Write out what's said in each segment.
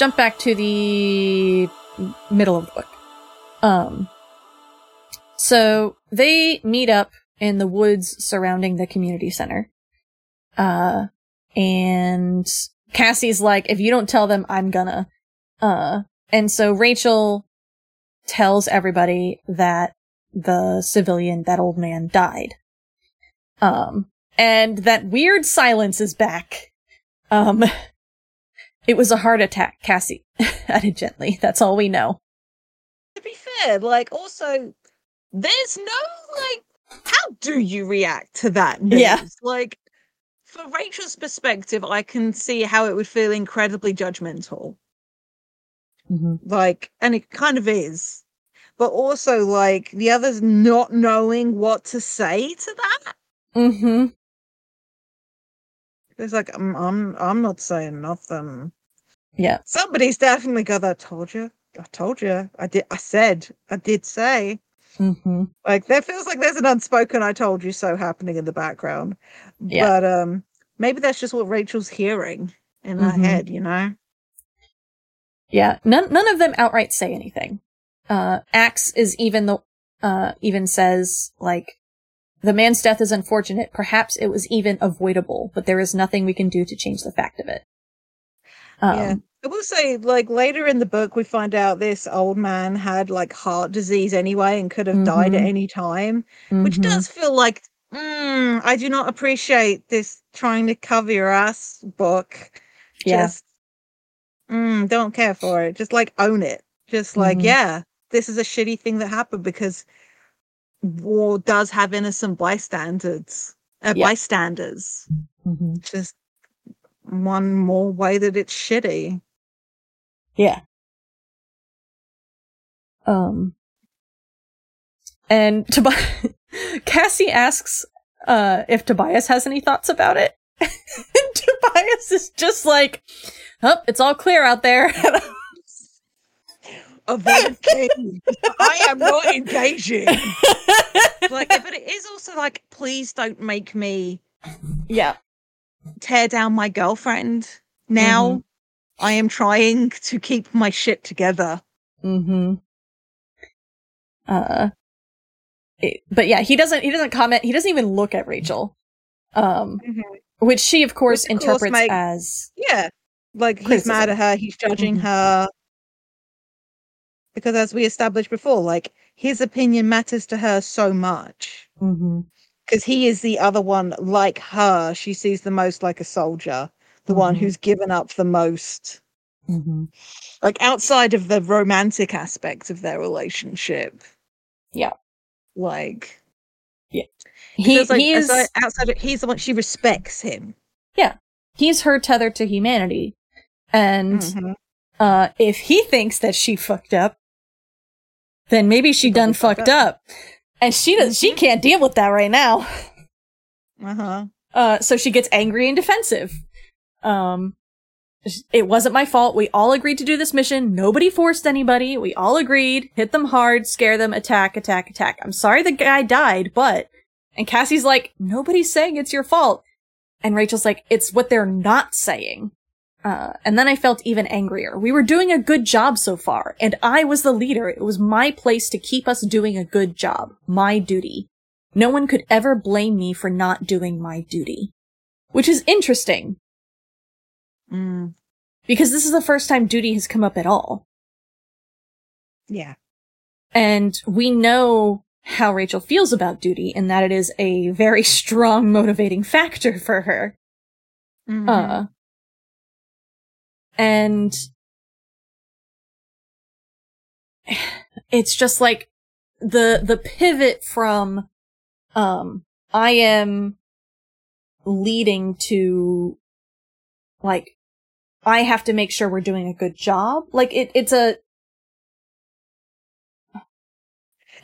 jump back to the middle of the book. Um, so they meet up in the woods surrounding the community center. Uh, and Cassie's like, if you don't tell them, I'm gonna. Uh, and so Rachel tells everybody that the civilian, that old man died. Um, and that weird silence is back. Um, it was a heart attack, Cassie added gently. That's all we know. To be fair, like also, there's no like, how do you react to that news? Yeah. Like, for Rachel's perspective, I can see how it would feel incredibly judgmental. Like, and it kind of is. But also, like, the others not knowing what to say to that. Mm-hmm. It's like, I'm, I'm, I'm not saying nothing. Yeah. Somebody's definitely got that. Told you. I told you. I did. I said. I did say. Mm-hmm. Like there feels like there's an unspoken "I told you so" happening in the background. Yeah. But um, maybe that's just what Rachel's hearing in her Mhm. head. You know. Yeah. None none of them outright say anything. Uh Ax is even the uh even says like the man's death is unfortunate. Perhaps it was even avoidable, but there is nothing we can do to change the fact of it. Um, yeah. I will say, like later in the book, we find out this old man had like heart disease anyway and could have died at Mhm. any time, which mhm. does feel like mm, I do not appreciate this trying to cover your ass book. Yeah. Just mm, don't care for it. Just like own it. Just like, Mhm. yeah, this is a shitty thing that happened because war does have innocent bystanders. Uh, Yeah. Bystanders. Mhm. Just one more way that it's shitty. Yeah. Um. And Tobias, Cassie asks, uh, if Tobias has any thoughts about it. and Tobias is just like, oh, it's all clear out there. Avoid king. I am not engaging. like, but it is also like, please don't make me yeah. Tear down my girlfriend. Now I am trying to keep my shit together. Mm-hmm. Uh, it- but yeah, he doesn't, he doesn't comment, he doesn't even look at Rachel. Um, which she of course Which, of course, interprets as, Yeah. Like he's mad at her, he's judging Mhm. her. Because as we established before, like his opinion matters to her so much. mm-hmm. Because he is the other one like her. She sees the most like a soldier, the one Mhm. who's given up the most. Mm-hmm. Like outside of the romantic aspect of their relationship. Yeah. Like he, Because, like, he is, outside of, he's the one she respects him. Yeah. He's her tether to humanity. And, Mhm. uh, if he thinks that she fucked up, then maybe she She done fucked fucked up. And she does, she Mhm. can't deal with that right now. Uh-huh. Uh, so she gets angry and defensive. Um, it wasn't my fault. We all agreed to do this mission. Nobody forced anybody. We all agreed. Hit them hard, scare them, attack, attack, attack. I'm sorry the guy died, but, and Cassie's like, nobody's saying it's your fault. And Rachel's like, it's what they're not saying. Uh, and then I felt even angrier. We were doing a good job so far, and I was the leader. It was my place to keep us doing a good job. My duty. No one could ever blame me for not doing my duty. Which is interesting, Mm. because this is the first time duty has come up at all. Yeah. And we know how Rachel feels about duty and that it is a very strong motivating factor for her. Mhm. Uh, and it's just like the, the pivot from, um, I am leading to like, I have to make sure we're doing a good job. Like it, it's a,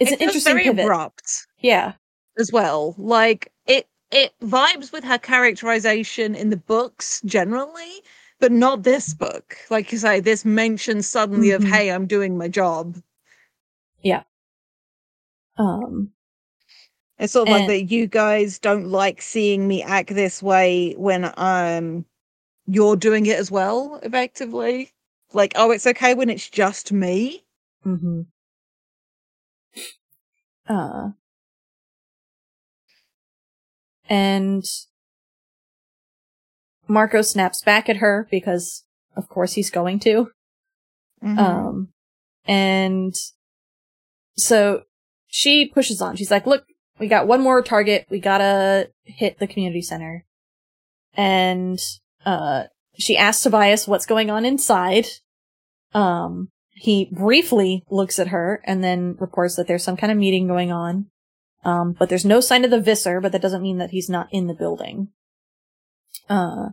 it's It an interesting very pivot. abrupt Yeah. as well. Like it it vibes with her characterization in the books generally, but not this book. Like you say, this mention suddenly of Mhm. hey, I'm doing my job. Yeah. Um, It's sort of like that you guys don't like seeing me act this way when um you're doing it as well, effectively. Like, oh, it's okay when it's just me. Mm-hmm. Uh, and Marco snaps back at her because, of course, he's going to. Mhm. Um, and so she pushes on. She's like, look, we got one more target. We gotta hit the community center. And, uh, she asks Tobias what's going on inside. Um, he briefly looks at her and then reports that there's some kind of meeting going on. Um, but there's no sign of the Visser, but that doesn't mean that he's not in the building. Uh,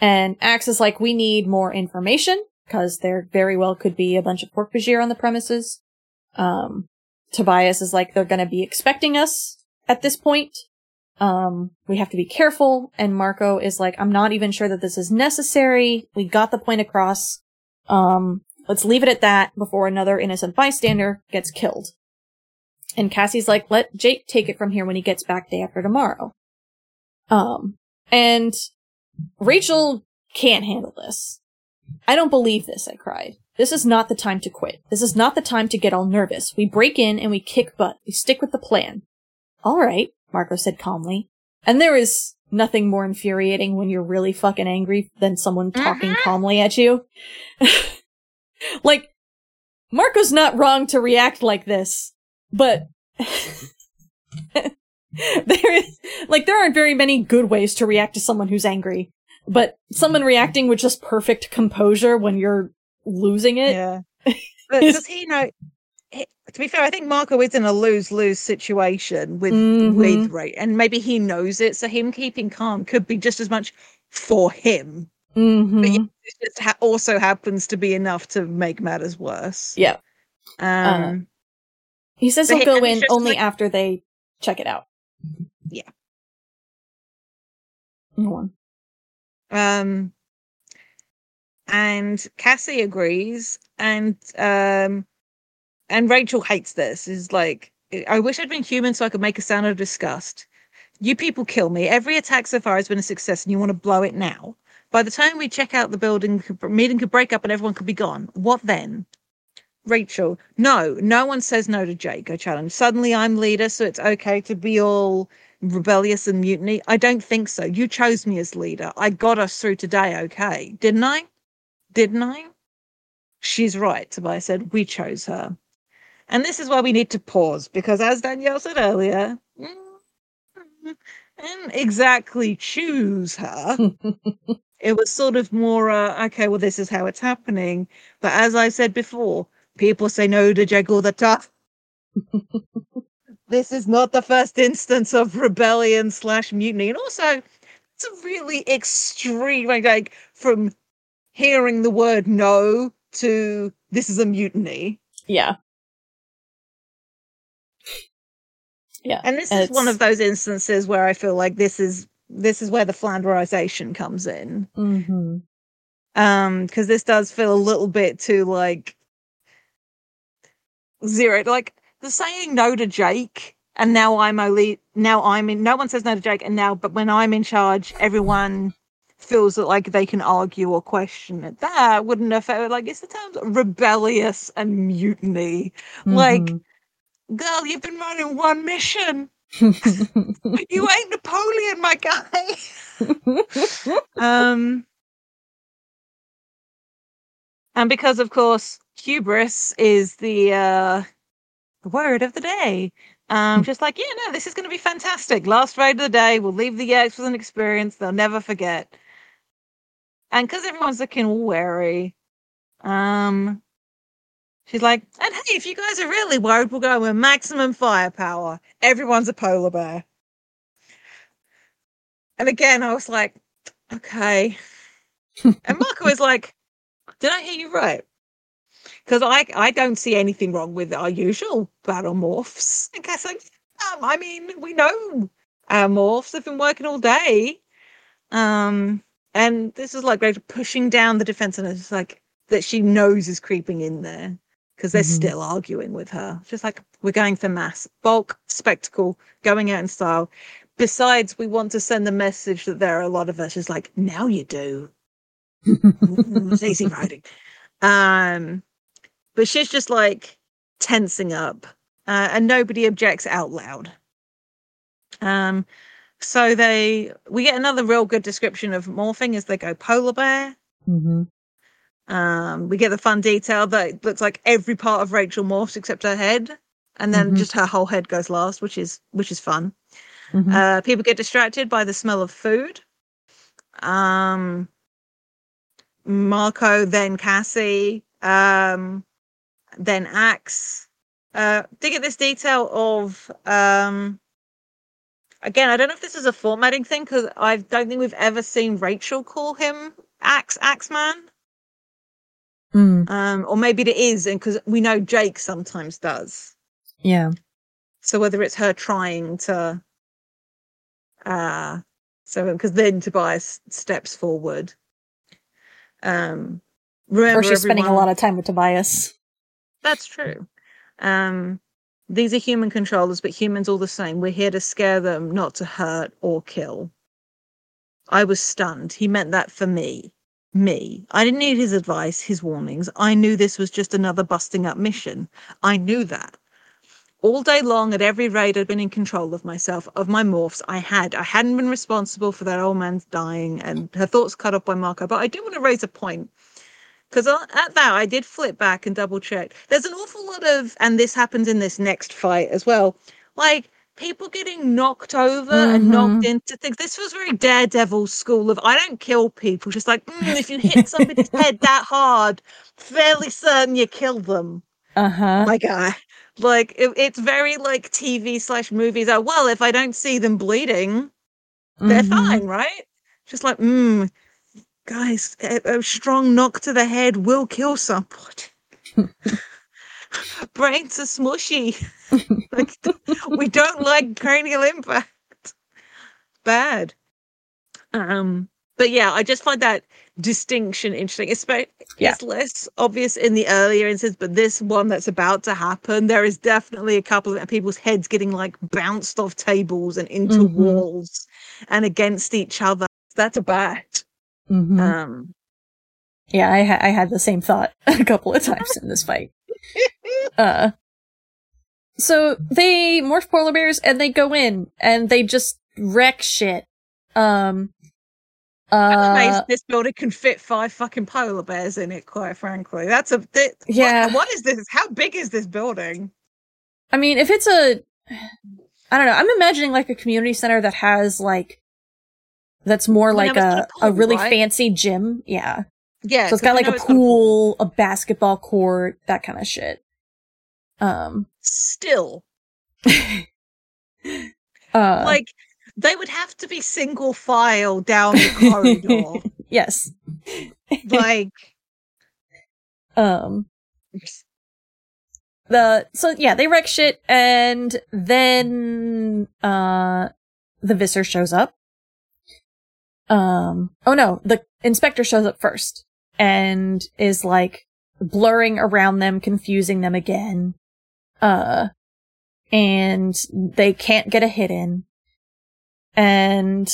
and Ax is like, we need more information, because there very well could be a bunch of pork on the premises. Um, Tobias is like, they're gonna be expecting us at this point. Um, we have to be careful. And Marco is like, I'm not even sure that this is necessary. We got the point across. Um, let's leave it at that before another innocent bystander gets killed. And Cassie's like, let Jake take it from here when he gets back day after tomorrow. Um, and Rachel can't handle this. I don't believe this, I cried. This is not the time to quit. This is not the time to get all nervous. We break in and we kick butt. We stick with the plan. All right, Marco said calmly. And there is nothing more infuriating when you're really fucking angry than someone talking Mhm. calmly at you. like, Marco's not wrong to react like this, but there is, like, there aren't very many good ways to react to someone who's angry. But someone reacting with just perfect composure when you're losing it. Yeah. But does he know? he- To be fair, I think Marco is in a lose lose situation with Mhm. with Ray, and maybe he knows it. So him keeping calm could be just as much for him. Mhm. But it just ha- also happens to be enough to make matters worse. Yeah. Um. He says he'll go in only like- after they check it out. Yeah. Go on. Um, and Cassie agrees, and um, and Rachel hates this. Is like, I wish I'd been human so I could make a sound of disgust. You people kill me. Every attack so far has been a success, and you want to blow it now. By the time we check out the building, the meeting could break up and everyone could be gone. What then? Rachel, no, no one says no to Jake. I challenge. Suddenly I'm leader, so it's okay to be all rebellious and mutiny? I don't think so. You chose me as leader. I got us through today, okay? Didn't I? Didn't I? She's right, Tobias said. We chose her. And this is why we need to pause, because as Danielle said earlier, mm, and exactly choose her. it was sort of more, uh, okay, well, this is how it's happening. But as I said before, people say no to Jake all the time this is not the first instance of rebellion slash mutiny and also it's a really extreme like, from hearing the word no to this is a mutiny Yeah. Yeah. and this And is one of those instances where i feel like this is this is where the flanderization comes in Mm-hmm. um because this does feel a little bit too like zero. Like the saying no to jake and now i'm only now i'm in no one says no to jake and now but when i'm in charge everyone feels that like they can argue or question it. That wouldn't affect like it's the terms rebellious and mutiny. Like- girl you've been running one mission. Mm-hmm. you ain't napoleon my guy. Um and because of course hubris is the uh word of the day. Um just like yeah no this is going to be fantastic. Last raid of the day. We'll leave the Yeerks with an experience they'll never forget. And because everyone's looking all wary um she's like and hey if you guys are really worried we'll go with maximum firepower. Everyone's a polar bear. And again i was like okay. And Marco is like, "Did I hear you right?" Because I I don't see anything wrong with our usual battle morphs. I guess like, um, I mean, we know our morphs have been working all day, um, and this is like Rachel pushing down the defense, and it's like that she knows is creeping in there because they're Mhm. still arguing with her. Just like we're going for mass bulk spectacle, going out in style. Besides, we want to send the message that there are a lot of us. Just like now you do. It's easy riding. Um, but she's just like tensing up, uh, and nobody objects out loud. Um, so they we get another real good description of morphing as they go polar bear. Mm-hmm. Um, we get the fun detail that it looks like every part of Rachel morphs except her head, and then Mhm. just her whole head goes last, which is which is fun. Mm-hmm. Uh, people get distracted by the smell of food. Um, Marco, then Cassie, um, then Ax. Uh, to get this detail of um, again, I don't know if this is a formatting thing because I don't think we've ever seen Rachel call him Ax Axeman. mm, Um, or maybe it is, and because we know Jake sometimes does. yeah. So whether it's her trying to, uh, so because then Tobias steps forward. Um, remember Or she's spending a lot of time with Tobias. That's true. Um, these are human controllers, but humans all the same. We're here to scare them, not to hurt or kill. I was stunned. He meant that for me. Me. I didn't need his advice, his warnings. I knew this was just another busting up mission. I knew that. All day long, at every raid, I'd been in control of myself, of my morphs. I had. I hadn't been responsible for that old man's dying and her thoughts cut off by Marco. But I do want to raise a point because at that I did flip back and double check. There's an awful lot of, and this happens in this next fight as well. Like people getting knocked over and knocked into things. This was very Daredevil school of I don't kill people. Just like "Mm, if you hit somebody's head that hard, fairly certain you kill them. Uh huh. My guy. Like it, it's very like TV slash movies. Are well, if I don't see them bleeding, they're Mm-hmm. fine, right? Just like, mm, guys, a, a strong knock to the head will kill someone. Brains are smushy. like, we don't like cranial impact. Bad. Um, but yeah, I just find that distinction interesting. It's, Yeah. it's less obvious in the earlier instances, but this one that's about to happen, there is definitely a couple of people's heads getting like bounced off tables and into Mhm. walls and against each other. That's a bad. Mhm. Um, yeah, I, ha- I had the same thought a couple of times in this fight. Uh, so they morph polar bears and they go in and they just wreck shit. Um, I'm uh, amazed this building can fit five fucking polar bears in it. Quite frankly, that's a bit. what- Yeah. what is this? How big is this building? I mean, if it's a, I don't know. I'm imagining like a community center that has like, that's more Well, like no, it's got a, a a really right? fancy gym. Yeah. Yeah, so it's got like a it's pool, a basketball court, that kind of shit. Um, Still, uh, like they would have to be single file down the corridor. yes. like, Um, the so yeah, they wreck shit, and then uh, the Visser shows up. Um, oh no, the inspector shows up first and is like blurring around them, confusing them again. Uh, and they can't get a hit in. And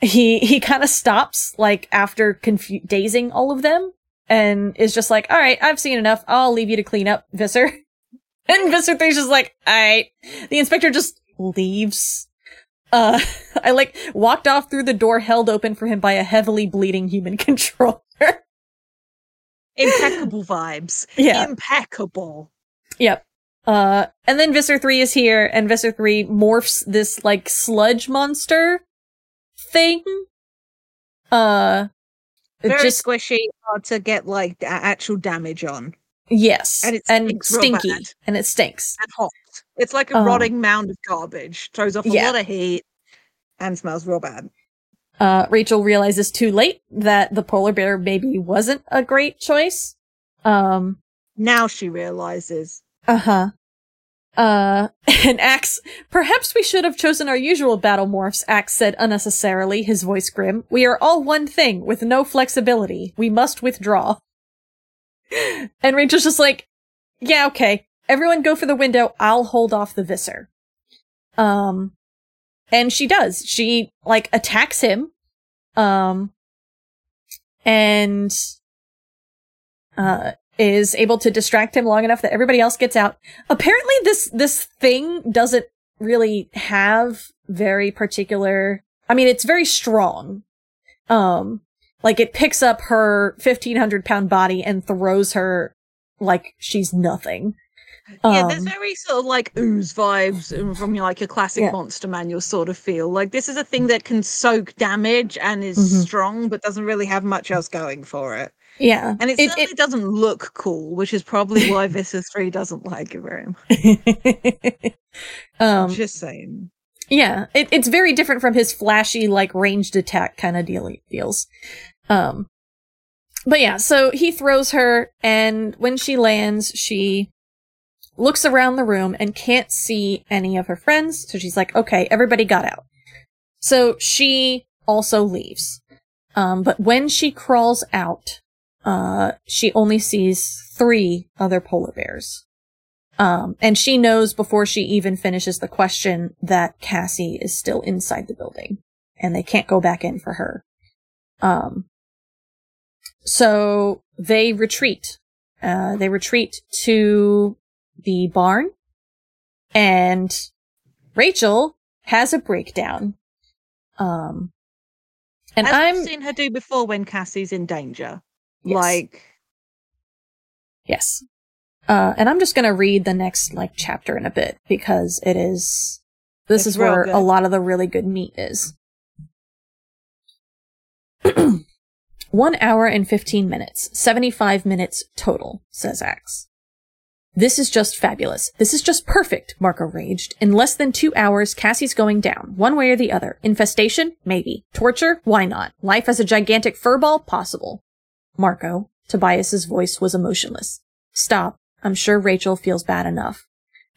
he, he kind of stops, like, after confu- dazing all of them and is just like, all right, I've seen enough. I'll leave you to clean up, Visser. And Visser 3's just like, all right. The inspector just leaves. Uh, I like walked off through the door held open for him by a heavily bleeding human controller. impeccable vibes. yeah. Impeccable. Yep. Uh, and then Visser 3 is here, and Visser 3 morphs this, like, sludge monster thing. Uh, Very just, squishy, hard to get like actual damage on. yes. and it And stinky. And it stinks. And hot. It's like a Oh. rotting mound of garbage. Throws off a Yeah. lot of heat and smells real bad. Uh, Rachel realizes too late that the polar bear maybe wasn't a great choice. Um, Now she realizes. Uh-huh. Uh, and Ax, perhaps we should have chosen our usual battle morphs, Ax said unnecessarily, his voice grim. We are all one thing, with no flexibility. We must withdraw. And Rachel's just like, yeah, okay. Everyone go for the window. I'll hold off the Visser. Um, and she does. She, like, attacks him. Um, and uh, is able to distract him long enough that everybody else gets out. Apparently this, this thing doesn't really have very particular, I mean, it's very strong. Um, like it picks up her 1500 pound body and throws her like she's nothing. Yeah, there's Um, very sort of like ooze vibes from your like your classic Yeah. monster manual sort of feel. Like this is a thing that can soak damage and is Mhm. strong, but doesn't really have much else going for it. Yeah. And it, It- certainly doesn't look cool, which is probably why Visser 3 doesn't like it very much. it- um, Just saying. Yeah, it, it's very different from his flashy, like ranged attack kind of deal deals. Um, but yeah, so he throws her, and when she lands, she looks around the room and can't see any of her friends. So she's like, "Okay, everybody got out." So she also leaves. Um, but when she crawls out, uh, she only sees three other polar bears. Um, and she knows before she even finishes the question that Cassie is still inside the building and they can't go back in for her. Um, so they retreat. Uh, they retreat to the barn and Rachel has a breakdown. Um, and As I'm, seen her do before when Cassie's in danger. Yes. Like, Yes. Uh, and I'm just gonna read the next, like, chapter in a bit, because it is, this is where good. a lot of the really good meat is. One hour and 15 minutes. 75 minutes total, says Axe. This is just fabulous. This is just perfect, Marco raged. In less than two hours, Cassie's going down, one way or the other. Infestation? Maybe. Torture? Why not? Life as a gigantic furball? Possible. Marco, Tobias's voice was emotionless. Stop. I'm sure Rachel feels bad enough.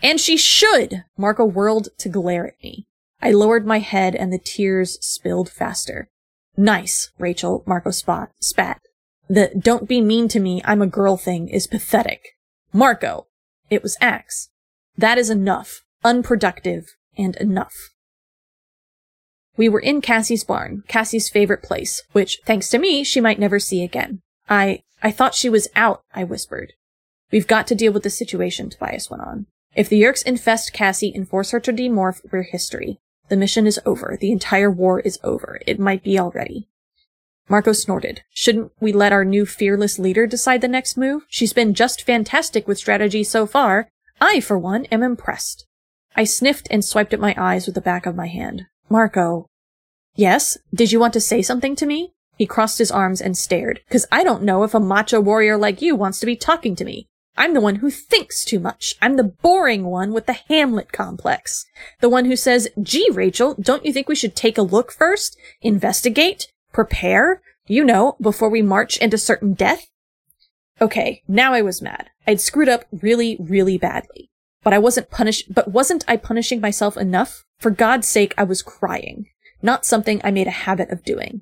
And she should! Marco whirled to glare at me. I lowered my head and the tears spilled faster. Nice, Rachel, Marco spot, spat. The don't be mean to me, I'm a girl thing is pathetic. Marco! It was Ax. That is enough. Unproductive and enough. We were in Cassie's barn, Cassie's favorite place, which, thanks to me, she might never see again. I, I thought she was out, I whispered. We've got to deal with the situation, Tobias went on. If the Yeerks infest Cassie and force her to demorph, we're history. The mission is over. The entire war is over. It might be already. Marco snorted. Shouldn't we let our new fearless leader decide the next move? She's been just fantastic with strategy so far. I, for one, am impressed. I sniffed and swiped at my eyes with the back of my hand. Marco. Yes? Did you want to say something to me? He crossed his arms and stared, cause I don't know if a macho warrior like you wants to be talking to me. I'm the one who thinks too much. I'm the boring one with the Hamlet complex. The one who says, gee, Rachel, don't you think we should take a look first? Investigate? Prepare? You know, before we march into certain death? Okay, now I was mad. I'd screwed up really, really badly. But I wasn't punished, but wasn't I punishing myself enough? For God's sake, I was crying. Not something I made a habit of doing.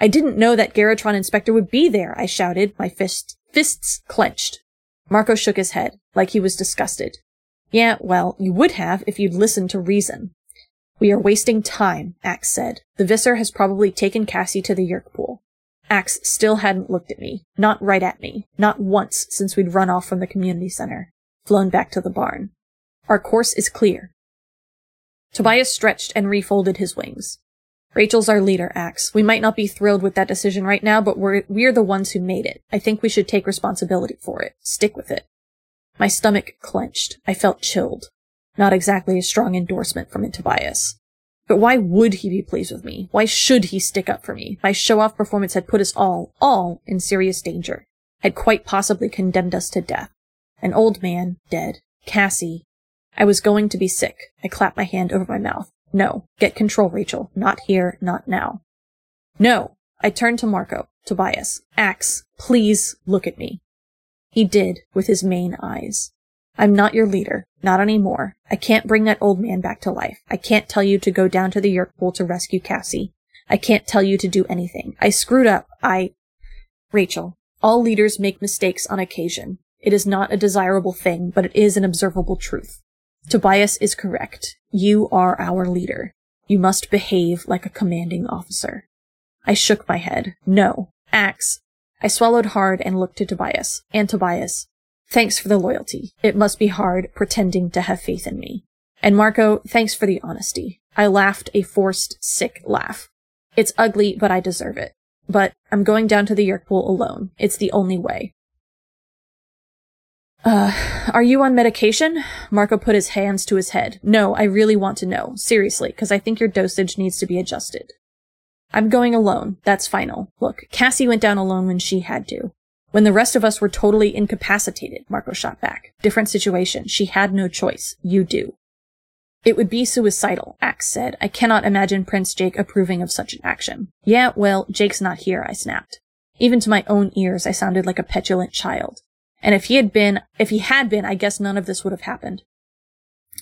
I didn't know that Garatron Inspector would be there, I shouted, my fist, fists clenched. Marco shook his head, like he was disgusted. Yeah, well, you would have if you'd listened to reason. We are wasting time, Ax said. The Visser has probably taken Cassie to the Yeerk pool. Ax still hadn't looked at me. Not right at me. Not once since we'd run off from the community center. Flown back to the barn. Our course is clear. Tobias stretched and refolded his wings. Rachel's our leader, Ax. We might not be thrilled with that decision right now, but we're, we're the ones who made it. I think we should take responsibility for it. Stick with it. My stomach clenched. I felt chilled. Not exactly a strong endorsement from Tobias. But why would he be pleased with me? Why should he stick up for me? My show-off performance had put us all, all in serious danger. Had quite possibly condemned us to death. An old man, dead. Cassie. I was going to be sick. I clapped my hand over my mouth. No. Get control, Rachel. Not here, not now. No. I turned to Marco. Tobias. Ax, please look at me. He did, with his main eyes. I'm not your leader. Not anymore. I can't bring that old man back to life. I can't tell you to go down to the Yeerk pool to rescue Cassie. I can't tell you to do anything. I screwed up. I... Rachel, all leaders make mistakes on occasion. It is not a desirable thing, but it is an observable truth. Tobias is correct. You are our leader. You must behave like a commanding officer. I shook my head. No. Ax. I swallowed hard and looked to Tobias. And Tobias, thanks for the loyalty. It must be hard pretending to have faith in me. And Marco, thanks for the honesty. I laughed a forced, sick laugh. It's ugly, but I deserve it. But I'm going down to the Yeerk pool alone. It's the only way. Uh, are you on medication? Marco put his hands to his head. No, I really want to know. Seriously, because I think your dosage needs to be adjusted. I'm going alone. That's final. Look, Cassie went down alone when she had to. When the rest of us were totally incapacitated, Marco shot back. Different situation. She had no choice. You do. It would be suicidal, Ax said. I cannot imagine Prince Jake approving of such an action. Yeah, well, Jake's not here, I snapped. Even to my own ears, I sounded like a petulant child. And if he had been, if he had been, I guess none of this would have happened.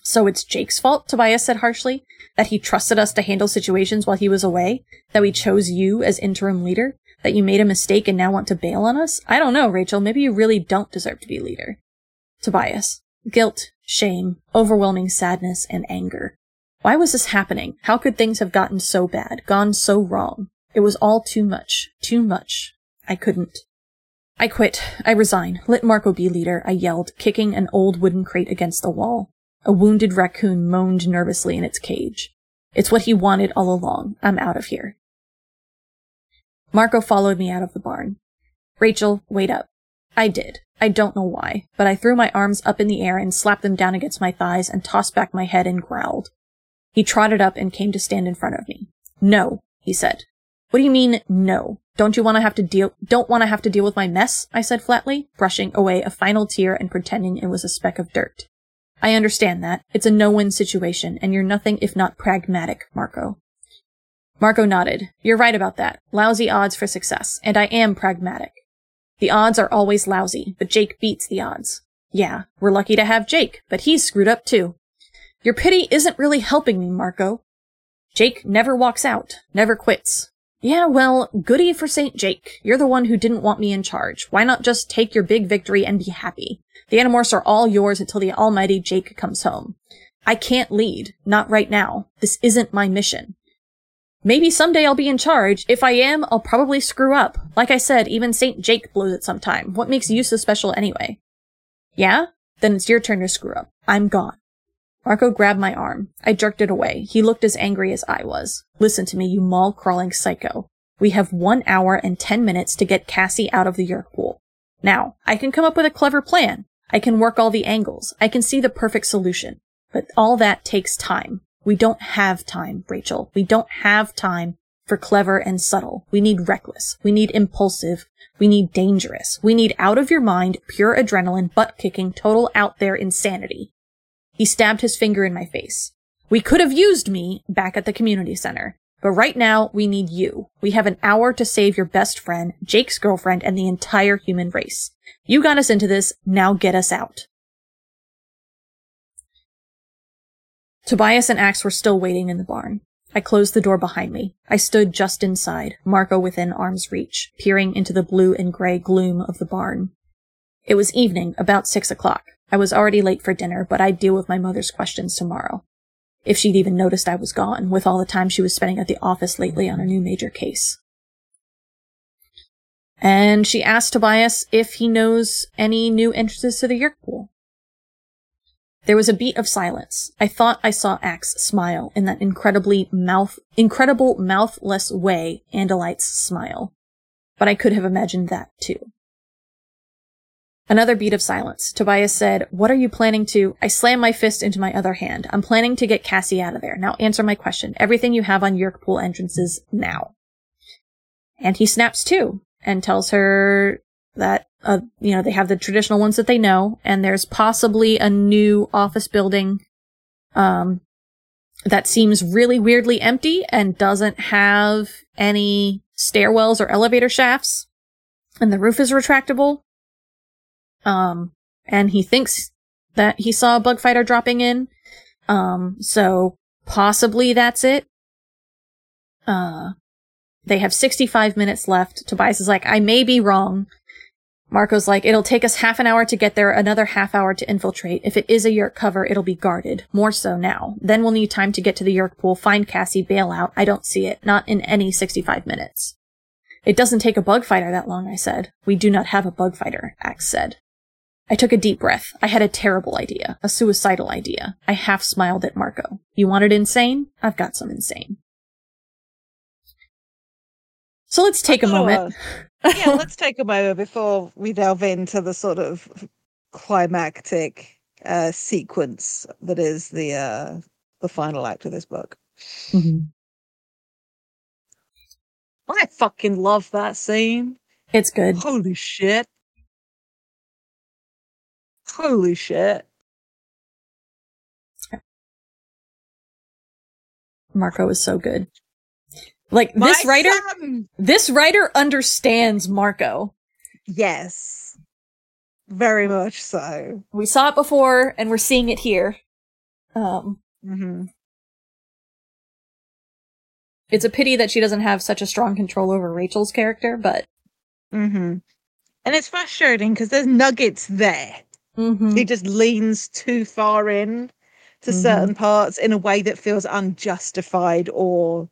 So it's Jake's fault, Tobias said harshly, that he trusted us to handle situations while he was away, that we chose you as interim leader, that you made a mistake and now want to bail on us? I don't know, Rachel, maybe you really don't deserve to be leader. Tobias. Guilt, shame, overwhelming sadness, and anger. Why was this happening? How could things have gotten so bad, gone so wrong? It was all too much, too much. I couldn't. I quit. I resign. Let Marco be leader, I yelled, kicking an old wooden crate against the wall. A wounded raccoon moaned nervously in its cage. It's what he wanted all along. I'm out of here. Marco followed me out of the barn. Rachel, wait up. I did. I don't know why, but I threw my arms up in the air and slapped them down against my thighs and tossed back my head and growled. He trotted up and came to stand in front of me. No, he said. What do you mean, no? Don't you want to have to deal, don't want to have to deal with my mess? I said flatly, brushing away a final tear and pretending it was a speck of dirt. I understand that. It's a no-win situation, and you're nothing if not pragmatic, Marco. Marco nodded. You're right about that. Lousy odds for success, and I am pragmatic. The odds are always lousy, but Jake beats the odds. Yeah, we're lucky to have Jake, but he's screwed up too. Your pity isn't really helping me, Marco. Jake never walks out, never quits. Yeah, well, goody for St. Jake. You're the one who didn't want me in charge. Why not just take your big victory and be happy? The Animorphs are all yours until the almighty Jake comes home. I can't lead. Not right now. This isn't my mission. Maybe someday I'll be in charge. If I am, I'll probably screw up. Like I said, even St. Jake blows it sometime. What makes you so special anyway? Yeah? Then it's your turn to screw up. I'm gone. Marco grabbed my arm. I jerked it away. He looked as angry as I was. Listen to me, you mall-crawling psycho. We have one hour and ten minutes to get Cassie out of the Yeerk pool. Now, I can come up with a clever plan. I can work all the angles. I can see the perfect solution. But all that takes time. We don't have time, Rachel. We don't have time for clever and subtle. We need reckless. We need impulsive. We need dangerous. We need out of your mind, pure adrenaline, butt kicking, total out there insanity. He stabbed his finger in my face. We could have used me back at the community center. But right now, we need you. We have an hour to save your best friend, Jake's girlfriend, and the entire human race. You got us into this, now get us out. Tobias and Ax were still waiting in the barn. I closed the door behind me. I stood just inside, Marco within arm's reach, peering into the blue and gray gloom of the barn. It was evening, about six o'clock. I was already late for dinner, but I'd deal with my mother's questions tomorrow if she'd even noticed I was gone, with all the time she was spending at the office lately on a new major case. And she asked Tobias if he knows any new entrances to the Yeerk pool. There was a beat of silence. I thought I saw Ax smile in that incredibly mouth, incredible mouthless way Andalites smile. But I could have imagined that too. Another beat of silence. Tobias said, What are you planning to? I slammed my fist into my other hand. I'm planning to get Cassie out of there. Now answer my question. Everything you have on Yeerk pool entrances now. And he snaps too and tells her that, uh, you know, they have the traditional ones that they know, and there's possibly a new office building, um, that seems really weirdly empty and doesn't have any stairwells or elevator shafts. And the roof is retractable. Um, and he thinks that he saw a bug fighter dropping in. Um, so possibly that's it. Uh, they have 65 minutes left. Tobias is like, I may be wrong. Marco's like, it'll take us half an hour to get there, another half hour to infiltrate. If it is a Yeerk cover, it'll be guarded. More so now. Then we'll need time to get to the Yeerk pool, find Cassie, bail out. I don't see it. Not in any 65 minutes. It doesn't take a bug fighter that long, I said. We do not have a bug fighter, Ax said. I took a deep breath. I had a terrible idea, a suicidal idea. I half smiled at Marco. You wanted insane? I've got some insane. So let's take a moment. Yeah, let's take a moment before we delve into the sort of climactic uh, sequence that is the uh, the final act of this book. Mm-hmm. I fucking love that scene. It's good. Holy shit. Holy shit. Marco is so good. Like My this writer son! this writer understands Marco. Yes. Very much so. We saw it before and we're seeing it here. Um mm-hmm. It's a pity that she doesn't have such a strong control over Rachel's character, but mm-hmm. And it's frustrating because there's nuggets there. Mm-hmm. He just leans too far in to mm-hmm. certain parts in a way that feels unjustified or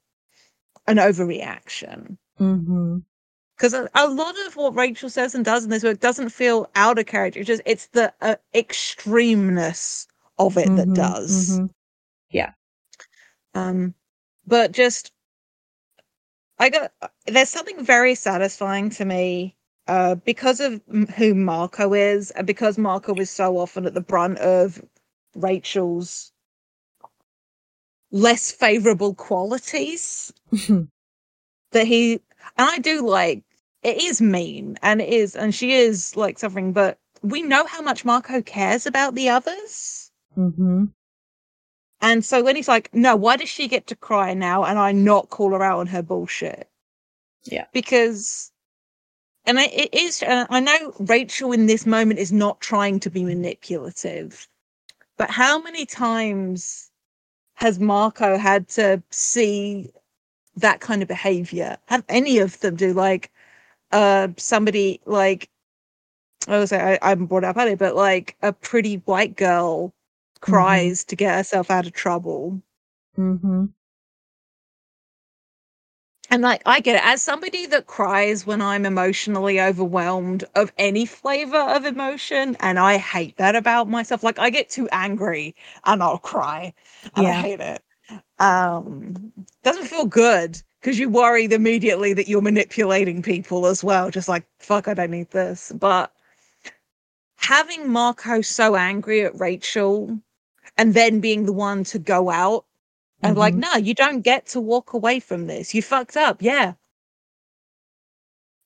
an overreaction. Mm-hmm because a, a, lot of what Rachel says and does in this book doesn't feel out of character. It's just it's the uh, extremeness of it mm-hmm, that does. Mm-hmm. Yeah. Um, but just I got there's something very satisfying to me uh, because of who Marco is, and because Marco is so often at the brunt of Rachel's less favorable qualities. that he and I do like it is mean and it is and she is like suffering, but we know how much Marco cares about the others. Mm-hmm. And so when he's like, no, why does she get to cry now and I not call her out on her bullshit? Yeah. Because, and it is, uh, I know Rachel in this moment is not trying to be manipulative, but how many times has Marco had to see that kind of behavior? Have any of them do like, uh, somebody like, I was say I, I haven't brought up earlier, but like a pretty white girl Mm-hmm. cries mm-hmm. to get herself out of trouble. Mm-hmm. And like, I get it. As somebody that cries when I'm emotionally overwhelmed of any flavor of emotion, and I hate that about myself. Like, I get too angry and I'll cry, and yeah. I hate it. Um, doesn't feel good because you worry immediately that you're manipulating people as well. Just like, fuck, I don't need this. But having Marco so angry at Rachel and then being the one to go out and mm-hmm. like, no, you don't get to walk away from this. You fucked up. Yeah.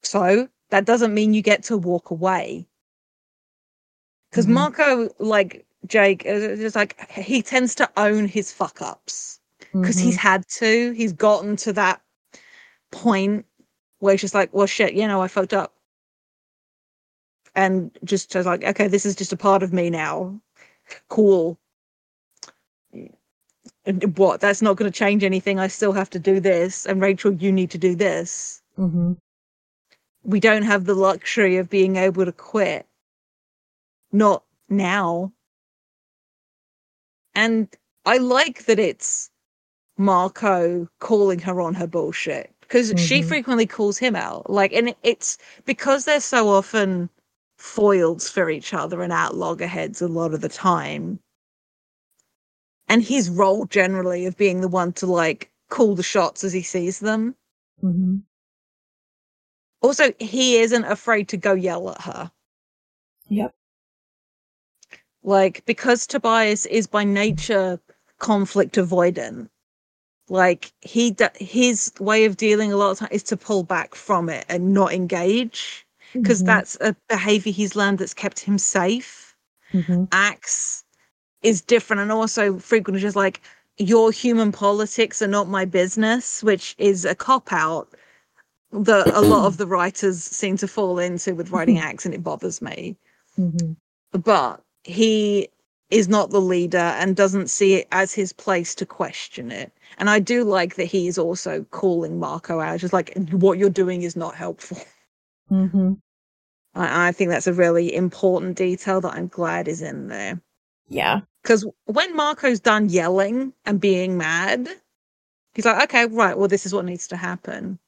So that doesn't mean you get to walk away. Because mm-hmm. Marco, like Jake, is just like he tends to own his fuck ups because mm-hmm. he's had to. He's gotten to that point where he's just like, well, shit, you know, I fucked up. And just like, okay, this is just a part of me now. Cool what? That's not going to change anything. I still have to do this. And rachel you need to do this. Mm-hmm. we don't have the luxury of being able to quit. Not now. And i like that it's marco calling her on her bullshit because mm-hmm. she frequently calls him out. Like and it's because they're so often foils for each other and at loggerheads a lot of the time and his role generally of being the one to like call the shots as he sees them. Mm-hmm. Also, he isn't afraid to go yell at her. Yep. Like, because Tobias is by nature conflict avoidant, like he his way of dealing a lot of time is to pull back from it and not engage because mm-hmm. that's a behavior he's learned that's kept him safe. Mm-hmm. Ax is different and also frequently just like your human politics are not my business, which is a cop out that a lot of the writers seem to fall into with writing mm-hmm. And it bothers me. Mm-hmm. But he is not the leader and doesn't see it as his place to question it. And I do like that he is also calling Marco out, just like what you're doing is not helpful. Mm-hmm. I, I think that's a really important detail that I'm glad is in there. Yeah. Because when Marco's done yelling and being mad, he's like, okay, right, well, this is what needs to happen.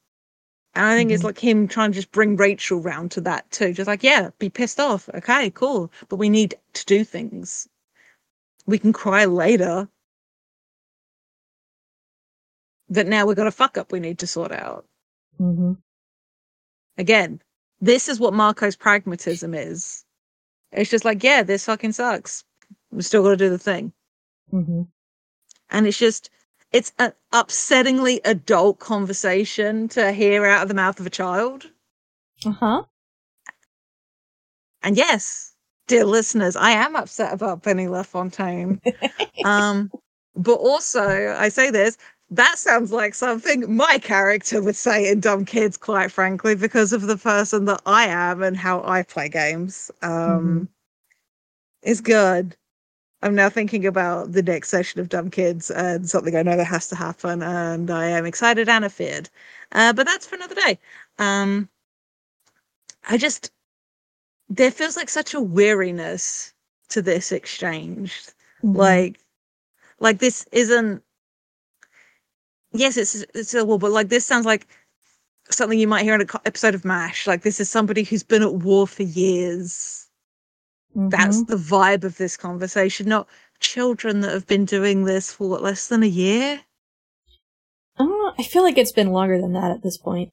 And I think it's Mhm. like him trying to just bring Rachel round to that too. Just like, yeah, be pissed off. Okay, cool. But we need to do things. We can cry later. That now we've got a fuck up we need to sort out. Mm-hmm. Again, this is what Marco's pragmatism is. It's just like, yeah, this fucking sucks. We still got to do the thing. Mm-hmm. And it's just, it's an upsettingly adult conversation to hear out of the mouth of a child. Uh huh. And yes, dear listeners, I am upset about Penny LaFontaine. um, but also, I say this, that sounds like something my character would say in Dumb Kids, quite frankly, because of the person that I am and how I play games. Um, It's good. I'm now thinking about the next session of Dumb Kids and something I know that has to happen, and I am excited and afeared. Uh, but that's for another day. Um, I just there feels like such a weariness to this exchange. Mm-hmm. Like, like this isn't. Yes, it's it's a war, but like this sounds like something you might hear in an episode of Mash. Like this is somebody who's been at war for years that's Mm-hmm. the vibe of this conversation not children that have been doing this for what, less than a year Uh, I feel like it's been longer than that at this point.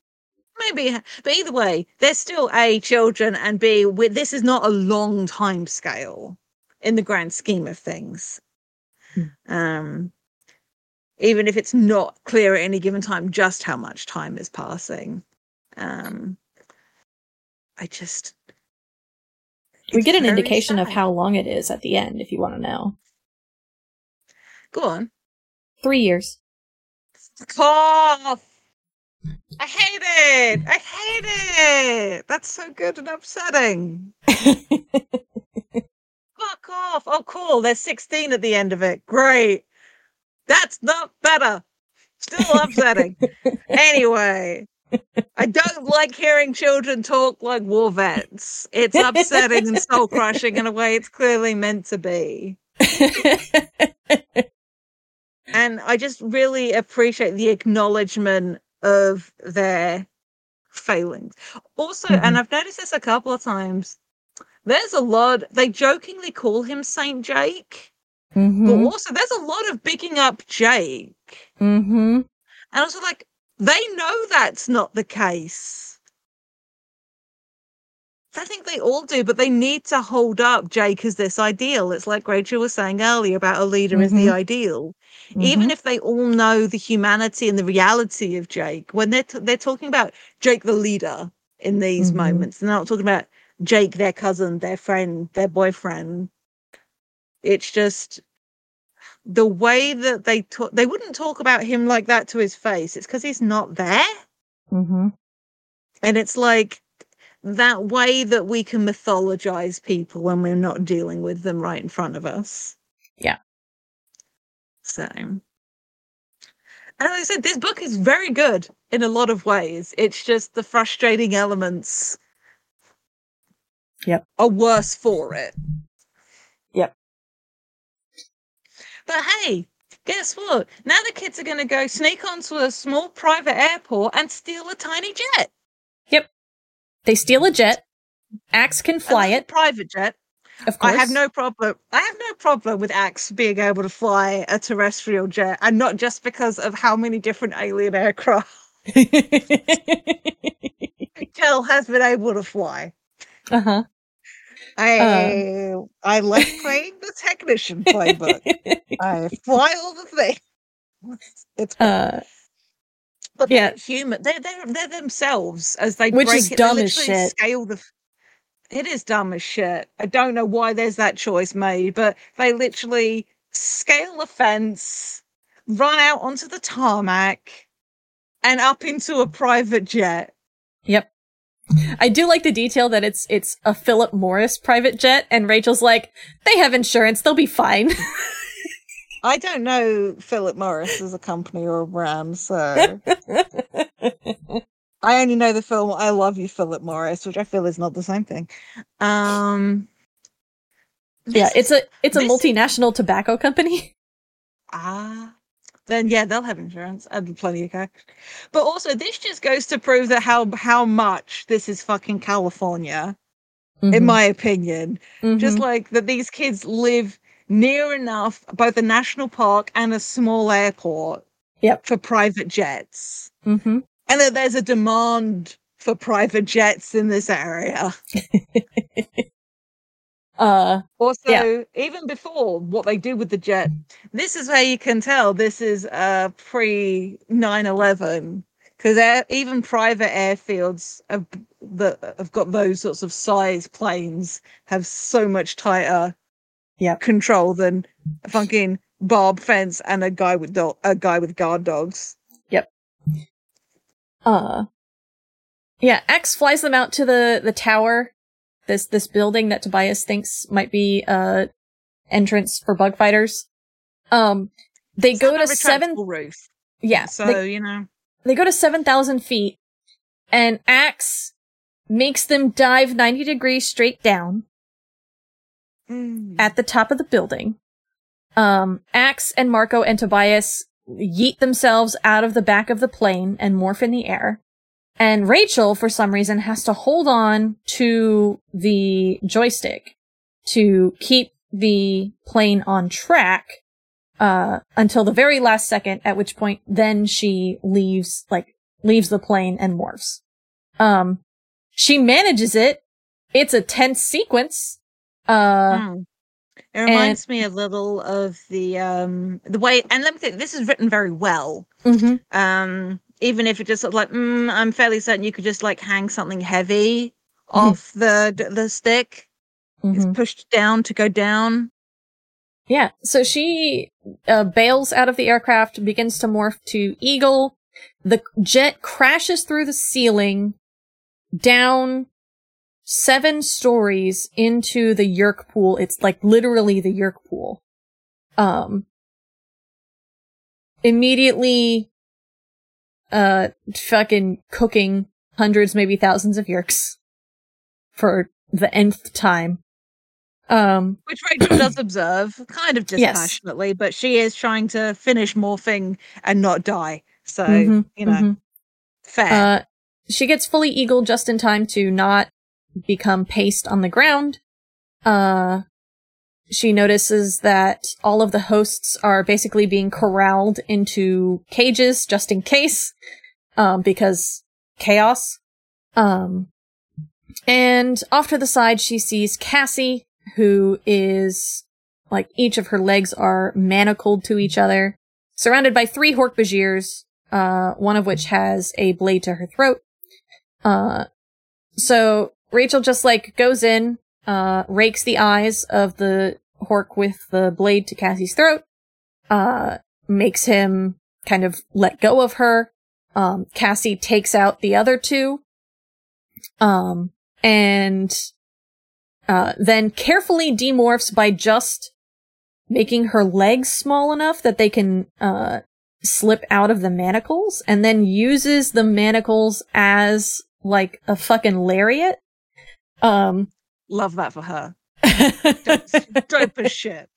maybe but either way they're still a children and b this is not a long time scale in the grand scheme of things Hmm. um even if it's not clear at any given time just how much time is passing um i just we get an indication of how long it is at the end, if you want to know. go on Three years. Cough. I hate it. I hate it. That's so good and upsetting. Fuck off. Oh, cool. There's 16 at the end of it. Great. That's not better. Still upsetting. anyway, I don't like hearing children talk like war vets. It's upsetting and soul crushing in a way it's clearly meant to be. and I just really appreciate the acknowledgement of their failings. Also, Mhm. and I've noticed this a couple of times. There's a lot. They jokingly call him Saint Jake, mm-hmm. but also there's a lot of bigging up Jake, Mm-hmm. and also like they know that's not the case. I think they all do, but they need to hold up Jake as this ideal. It's like Rachel was saying earlier about a leader as the Mhm. ideal. Mm-hmm. even if they all know the humanity and the reality of Jake, when they're t- they're talking about Jake the leader in these Mhm. moments, they're not talking about Jake their cousin, their friend, their boyfriend. It's just the way that they talk. They wouldn't talk about him like that to his face. It's because he's not there, Mm-hmm. and it's like that way that we can mythologize people when we're not dealing with them right in front of us. Yeah. So, and like I said, this book is very good in a lot of ways. It's just the frustrating elements Yep. are worse for it. Yep. But hey, guess what? Now the kids are going to go sneak onto a small private airport and steal a tiny jet. Yep. They steal a jet. Ax can fly it, private jet. of course. I have no problem. I have no problem with Ax being able to fly a terrestrial jet, and not just because of how many different alien aircraft Kel has been able to fly. uh-huh. I I like playing the technician playbook. I fly all the things. It's uh, but yeah. they're human. They're they're they're themselves as they Which break is it. They dumb as shit. Scale the. It is dumb as shit. I don't know why there's that choice made, but they literally scale the fence, run out onto the tarmac, and up into a private jet. Yep. I do like the detail that it's it's a Philip Morris private jet, and Rachel's like, they have insurance, they'll be fine. I don't know Philip Morris as a company or a brand, so I only know the film I Love You, Philip Morris, which I feel is not the same thing. Um yeah, it's a it's a multinational tobacco company. Ah, then yeah, they'll have insurance and plenty of cash. But also, this just goes to prove that how how much this is fucking California, in Mhm. my opinion. Just Mhm. like that, these kids live near enough both a national park and a small airport. Yep. For private jets, Mhm. and that there's a demand for private jets in this area. uh Also, Yeah. even before what they do with the jet, this is where you can tell this is uh, pre 9 11 because even private airfields have, that have got those sorts of size planes have so much tighter Yep. control than a fucking barb fence and a guy with do- a guy with guard dogs. Yep. Uh yeah Ax flies them out to the the tower this this building that tobias thinks might be uh entrance for bug fighters um they It's go to seven roof, yeah so they, you know. they go to 7000 feet and Ax makes them dive 90 degrees straight down Mm. at the top of the building. Um, Ax and Marco and Tobias yeet themselves out of the back of the plane and morph in the air. And Rachel, for some reason, has to hold on to the joystick to keep the plane on track, uh, until the very last second, at which point then she leaves, like, leaves the plane and morphs. Um, she manages it. It's a tense sequence. Uh, Mm. It reminds me a little of the um the way and let me think this is written very well. mhm. Um even if it just sort of like mm, I'm fairly certain you could just like hang something heavy Mhm. off the the stick. Mhm. It's pushed down to go down. Yeah, so she uh, bails out of the aircraft, begins to morph to Eagle. The jet crashes through the ceiling, down seven stories into the Yeerk pool. It's like literally the Yeerk pool. Um, immediately, uh, fucking cooking hundreds, maybe thousands of Yeerks for the nth time. Um, Which Rachel does observe, kind of Yes. dispassionately, but she is trying to finish morphing and not die. So, mhm, you know, mhm. fair. Uh, she gets fully eagle just in time to not become paste on the ground. Uh, she notices that all of the hosts are basically being corralled into cages just in case, um, because chaos. Um, and off to the side, she sees Cassie, who is like each of her legs are manacled to each other, surrounded by three Hork-Bajirs, uh, one of which has a blade to her throat. Uh, so Rachel just like goes in, uh, rakes the eyes of the Hork with the blade to Cassie's throat, uh, makes him kind of let go of her. Um, Cassie takes out the other two, um, and, uh, then carefully demorphs by just making her legs small enough that they can, uh, slip out of the manacles and then uses the manacles as like a fucking lariat. Um, Love that for her. Dope as shit.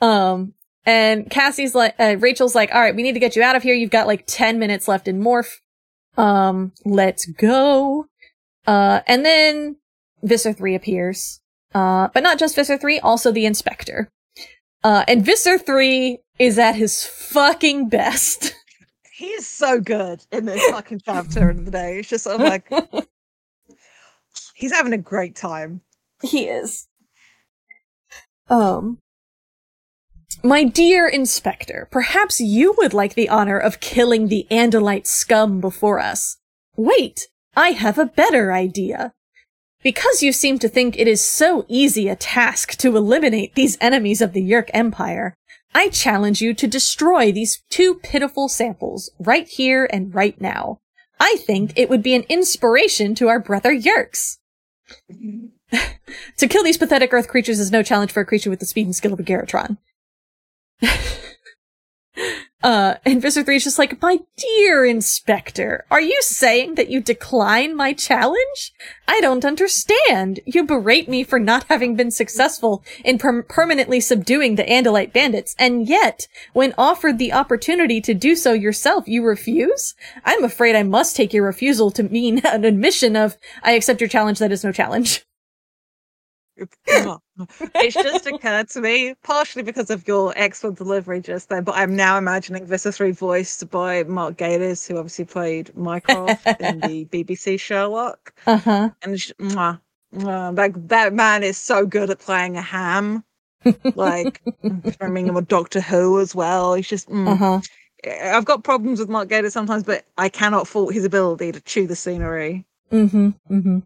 um, and Cassie's like, uh, Rachel's like, all right, we need to get you out of here. You've got like 10 minutes left in morph. Um, let's go. Uh, and then Visser 3 appears. Uh, but not just Visser 3, also the inspector. Uh, and Visser 3 is at his fucking best. He is so good in this fucking chapter of the day. It's just sort of like he's having a great time. He is. Um. My dear Inspector, perhaps you would like the honor of killing the Andalite scum before us. Wait, I have a better idea. Because you seem to think it is so easy a task to eliminate these enemies of the Yeerk Empire, I challenge you to destroy these two pitiful samples right here and right now. I think it would be an inspiration to our brother Yeerks. To kill these pathetic earth creatures is no challenge for a creature with the speed and skill of a Garatron. Uh, and Visser 3 is just like, my dear inspector, are you saying that you decline my challenge? I don't understand. You berate me for not having been successful in per- permanently subduing the Andalite bandits, and yet, when offered the opportunity to do so yourself, you refuse? I'm afraid I must take your refusal to mean an admission of, I accept your challenge, that is no challenge. It's just occurred to me, partially because of your excellent delivery just then, but I'm now imagining Visser 3 voiced by Mark Gatiss, who obviously played Mycroft in the BBC Sherlock. Uh-huh. And sh- mwah, mwah, that, that man is so good at playing a ham. like, I mean, with Doctor Who as well. He's just. Mm. Uh-huh. I've got problems with Mark Gatiss sometimes, but I cannot fault his ability to chew the scenery. Mm-hmm. Mm-hmm.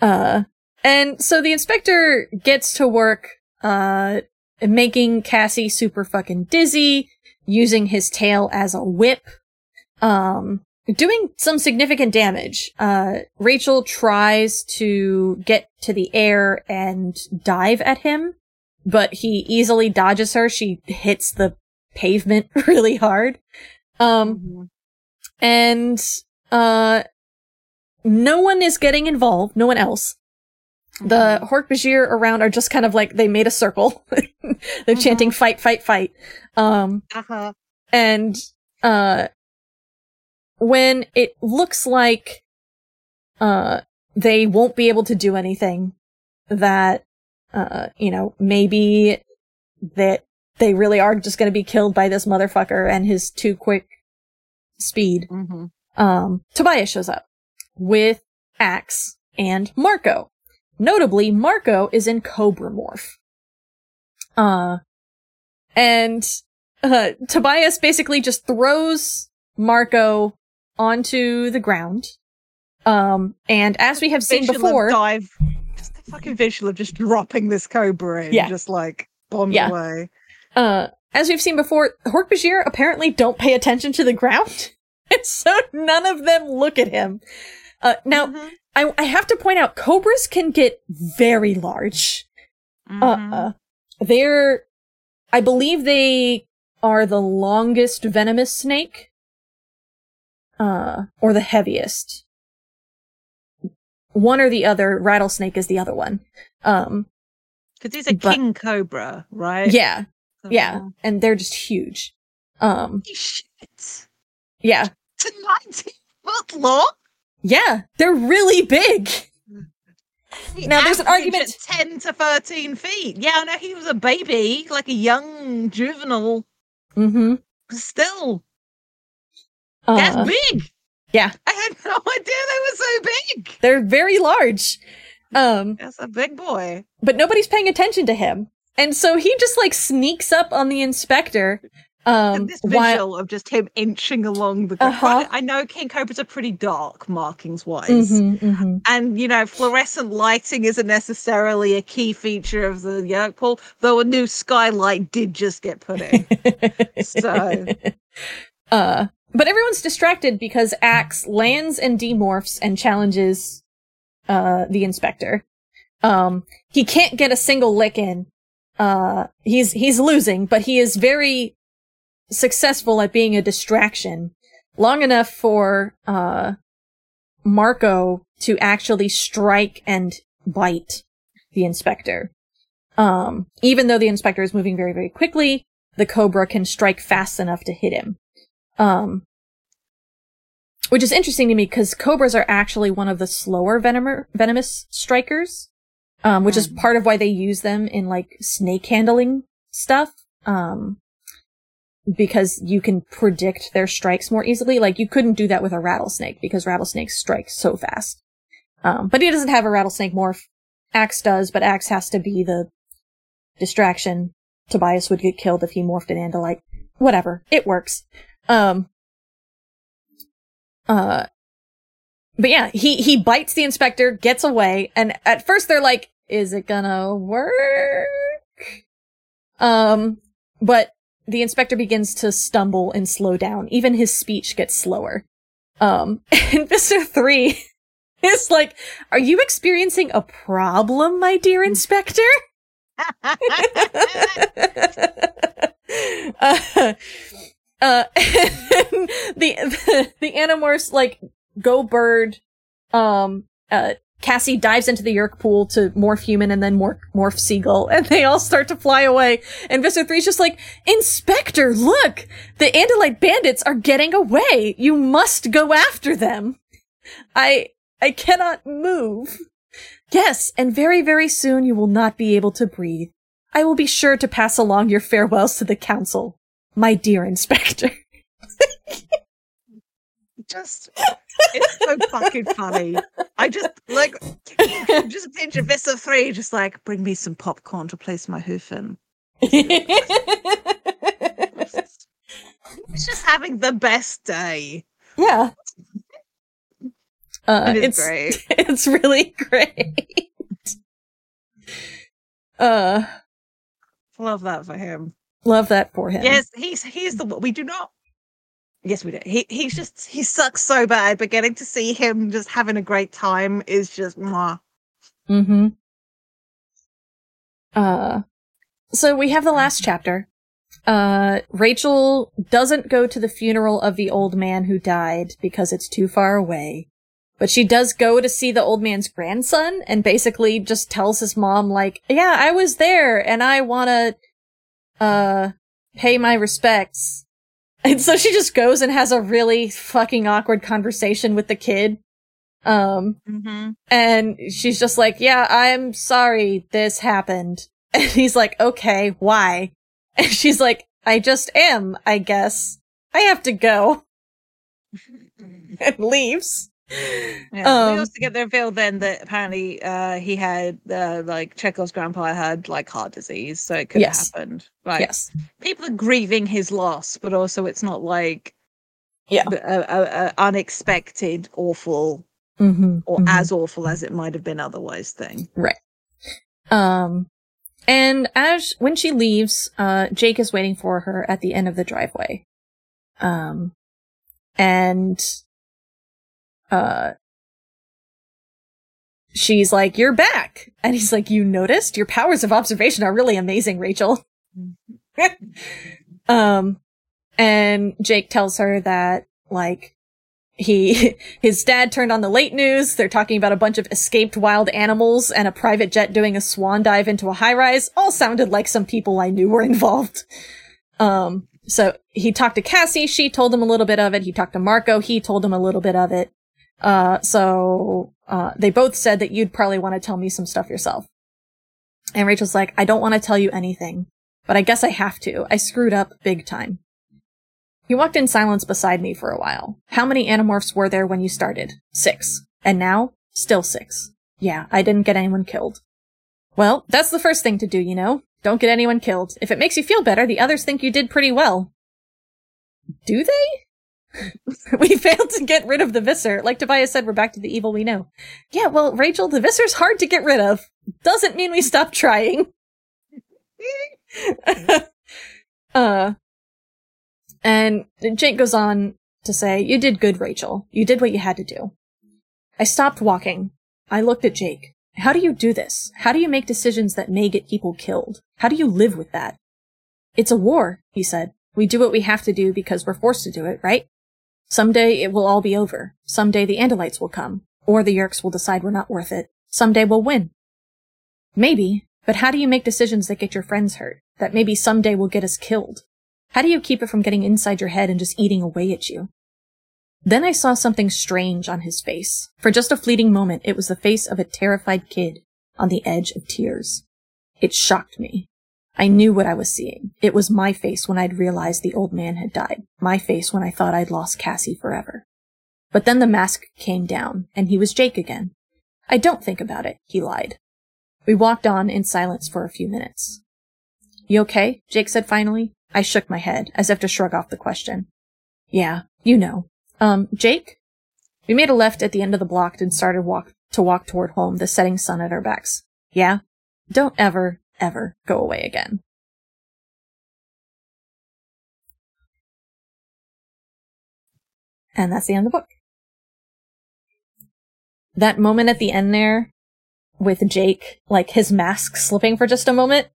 Uh, and so the inspector gets to work, uh, making Cassie super fucking dizzy, using his tail as a whip, um, doing some significant damage. Uh, Rachel tries to get to the air and dive at him, but he easily dodges her. She hits the pavement really hard. Um, Mm-hmm. and, uh, no one is getting involved, no one else. The Hork-Bajir around are just kind of like, they made a circle. They're chanting fight, fight, fight. Um, Uh-huh. and, uh, when it looks like, uh, they won't be able to do anything, that, uh, you know, maybe that they really are just gonna be killed by this motherfucker and his too quick speed Mm-hmm. um, Tobias shows up with Ax and Marco. Notably, Marco is in Cobra Morph. Uh, and, uh, Tobias basically just throws Marco onto the ground. Um, and as we have seen Visual before, dive. Just the fucking visual of just dropping this cobra in, Yeah. just like bombs Yeah. away. uh, as we've seen before, Hork-Bajir apparently don't pay attention to the ground. and so none of them look at him. Uh, now, Mhm. I, I have to point out, cobras can get very large. Mhm. Uh, they're, I believe they are the longest venomous snake, uh, or the heaviest. One or the other. Rattlesnake is the other one. Um, Because he's a But- king cobra, right? yeah, yeah, and they're just huge. Um, Holy shit. yeah, To 19 foot long? Yeah, they're really big. The Now, there's an argument- at 10 to 13 feet. Yeah, I know he was a baby, like a young juvenile. Mm-hmm. Still, Uh, that's big. yeah. I had no idea they were so big. they're very large. Um, That's a big boy. but nobody's paying attention to him. And so he just like sneaks up on the inspector. Um, and this while, visual of just him inching along the Uh-huh. I know king cobras are pretty dark markings wise. Mhm, mhm. And you know, fluorescent lighting isn't necessarily a key feature of the Yeerk pool, though a new skylight did just get put in. So- uh, but everyone's distracted because Ax lands and demorphs and challenges, uh, the inspector. Um, he can't get a single lick in. Uh, he's, he's losing, but he is very successful at being a distraction long enough for, uh, Marco to actually strike and bite the inspector. Um, even though the inspector is moving very, very quickly, the cobra can strike fast enough to hit him. Um, which is interesting to me because cobras are actually one of the slower venom- venomous strikers, um, which is Mhm. part of why they use them in like snake handling stuff. Um, because you can predict their strikes more easily. Like you couldn't do that with a rattlesnake because rattlesnakes strike so fast. Um, but he doesn't have a rattlesnake morph. Ax does, but Ax has to be the distraction. Tobias would get killed if he morphed an Andalite. Whatever. It works. Um, uh, but yeah, he, he bites the inspector, gets away, and at first they're like, is it gonna work? Um, but the inspector begins to stumble and slow down. Even his speech gets slower. Um, and Visser 3 is like, are you experiencing a problem, my dear inspector? uh, uh, the, the the Animorphs like go bird. Um, uh, Cassie dives into the Yeerk pool to morph human and then morph, morph seagull, and they all start to fly away. And Visser 3's just like, Inspector, look! The Andalite bandits are getting away! You must go after them! I, I cannot move. Yes, and very, very soon you will not be able to breathe. I will be sure to pass along your farewells to the council, my dear Inspector. just it's so fucking funny. I just like just picture Visser three, just like bring me some popcorn to place my hoof in. It's just having the best day. yeah. Uh, It it's great. it's really great. uh, Love that for him. love that for him. Yes, he's he's the one we do not. Yes, we do. He he's just he sucks so bad, but getting to see him just having a great time is just mwah. Mm-hmm. Uh, so we have the last chapter. Uh, Rachel doesn't go to the funeral of the old man who died because it's too far away. But she does go to see the old man's grandson and basically just tells his mom, like, yeah, I was there and I wanna, uh, pay my respects. And so she just goes and has a really fucking awkward conversation with the kid. Um, Mm-hmm. and she's just like, yeah, I'm sorry this happened. And he's like, okay, why? And she's like, I just am, I guess. I have to go. and leaves. Yeah, Um, we also get the reveal then that apparently uh, he had uh, like Chekhov's grandpa had like heart disease, so it could Yes. have happened. Like yes. people are grieving his loss, but also it's not like Yeah. a, a, a unexpected, awful, Mm-hmm. or as awful as it might have been otherwise thing. Right. Um, and as when she leaves, uh, Jake is waiting for her at the end of the driveway. Um, and, uh, she's like, you're back. And he's like, you noticed? Your powers of observation are really amazing, Rachel. um, and Jake tells her that, like, he, his dad turned on the late news. They're talking about a bunch of escaped wild animals and a private jet doing a swan dive into a high rise. All sounded like some people I knew were involved. Um, so he talked to Cassie. She told him a little bit of it. He talked to Marco. He told him a little bit of it. Uh, so, uh, they both said that you'd probably want to tell me some stuff yourself. And Rachel's like, I don't want to tell you anything, but I guess I have to. I screwed up big time. He walked in silence beside me for a while. How many animorphs were there when you started? Six. And now? Still six. Yeah, I didn't get anyone killed. Well, that's the first thing to do, you know? Don't get anyone killed. If it makes you feel better, the others think you did pretty well. Do they? we failed to get rid of the Visser. Like Tobias said, we're back to the evil we know. Yeah, well, Rachel, the Visser's hard to get rid of. Doesn't mean we stop trying. uh, and Jake goes on to say, You did good, Rachel. You did what you had to do. I stopped walking. I looked at Jake. How do you do this? How do you make decisions that may get people killed? How do you live with that? It's a war, he said. We do what we have to do because we're forced to do it, right? Someday it will all be over. Someday the Andalites will come. Or the Yeerks will decide we're not worth it. Someday we'll win. Maybe, but how do you make decisions that get your friends hurt? That maybe someday will get us killed? How do you keep it from getting inside your head and just eating away at you? Then I saw something strange on his face. For just a fleeting moment, it was the face of a terrified kid on the edge of tears. It shocked me. I knew what I was seeing. It was my face when I'd realized the old man had died. My face when I thought I'd lost Cassie forever. But then the mask came down, and he was Jake again. I don't think about it, he lied. We walked on in silence for a few minutes. You okay? Jake said finally. I shook my head, as if to shrug off the question. Yeah, you know. Um, Jake? We made a left at the end of the block and started walk to walk toward home, the setting sun at our backs. Yeah? Don't ever, ever go away again. And that's the end of the book. That moment at the end there with Jake, like his mask slipping for just a moment,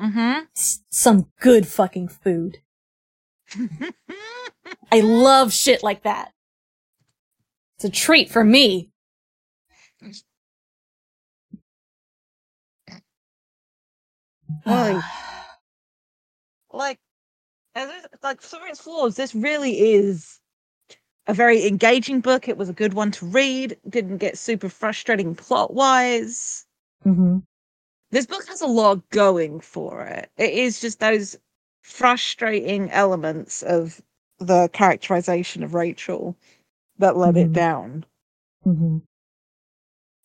Mm-hmm. s- some good fucking food. I love shit like that. It's a treat for me. Like, like, as it- like for its flaws, this really is a very engaging book. It was a good one to read. Didn't get super frustrating plot wise. hmm This book has a lot going for it. It is just those frustrating elements of the characterization of Rachel that let it Mhm. down hmm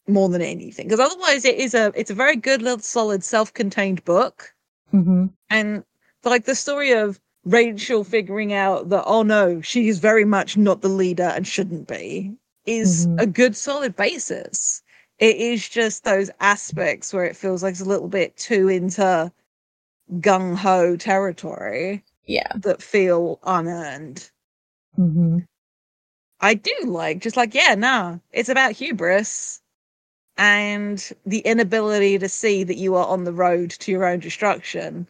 more than anything. Because otherwise, it is a it's a very good little solid self-contained book. hmm and like the story of Rachel figuring out that oh no, she is very much not the leader and shouldn't be is Mhm. a good solid basis. It is just those aspects where it feels like it's a little bit too into gung ho territory Yeah. that feel unearned. hmm I do like just like yeah, no, it's about hubris and the inability to see that you are on the road to your own destruction.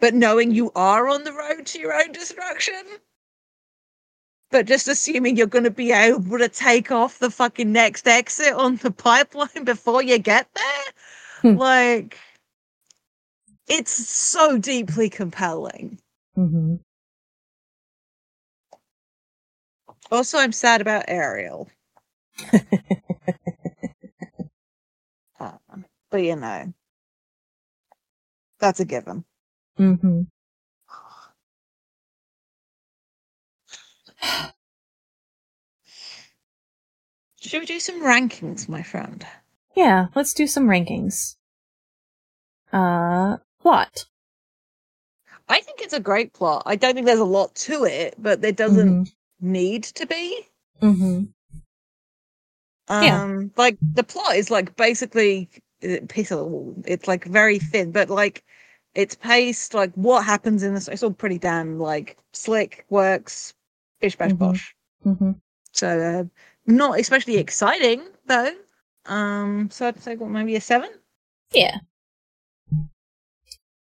But knowing you are on the road to your own destruction. But just assuming you're going to be able to take off the fucking next exit on the pipeline before you get there. Hmm. like, it's so deeply compelling. hmm Also, I'm sad about Ariel. Uh, but you know, that's a given. Mm-hmm. Should we do some rankings, my friend? Yeah, let's do some rankings. Uh, plot. I think it's a great plot. I don't think there's a lot to it, but there doesn't need to be. hmm Um, Yeah. like the plot is like basically uh, piece of the wall. It's like very thin, but like it's paced. Like what happens in this? It's all pretty damn like slick, works, bish bash Mhm. bosh. hmm So uh, not especially exciting though. Um, so I'd say what maybe a seven. Yeah.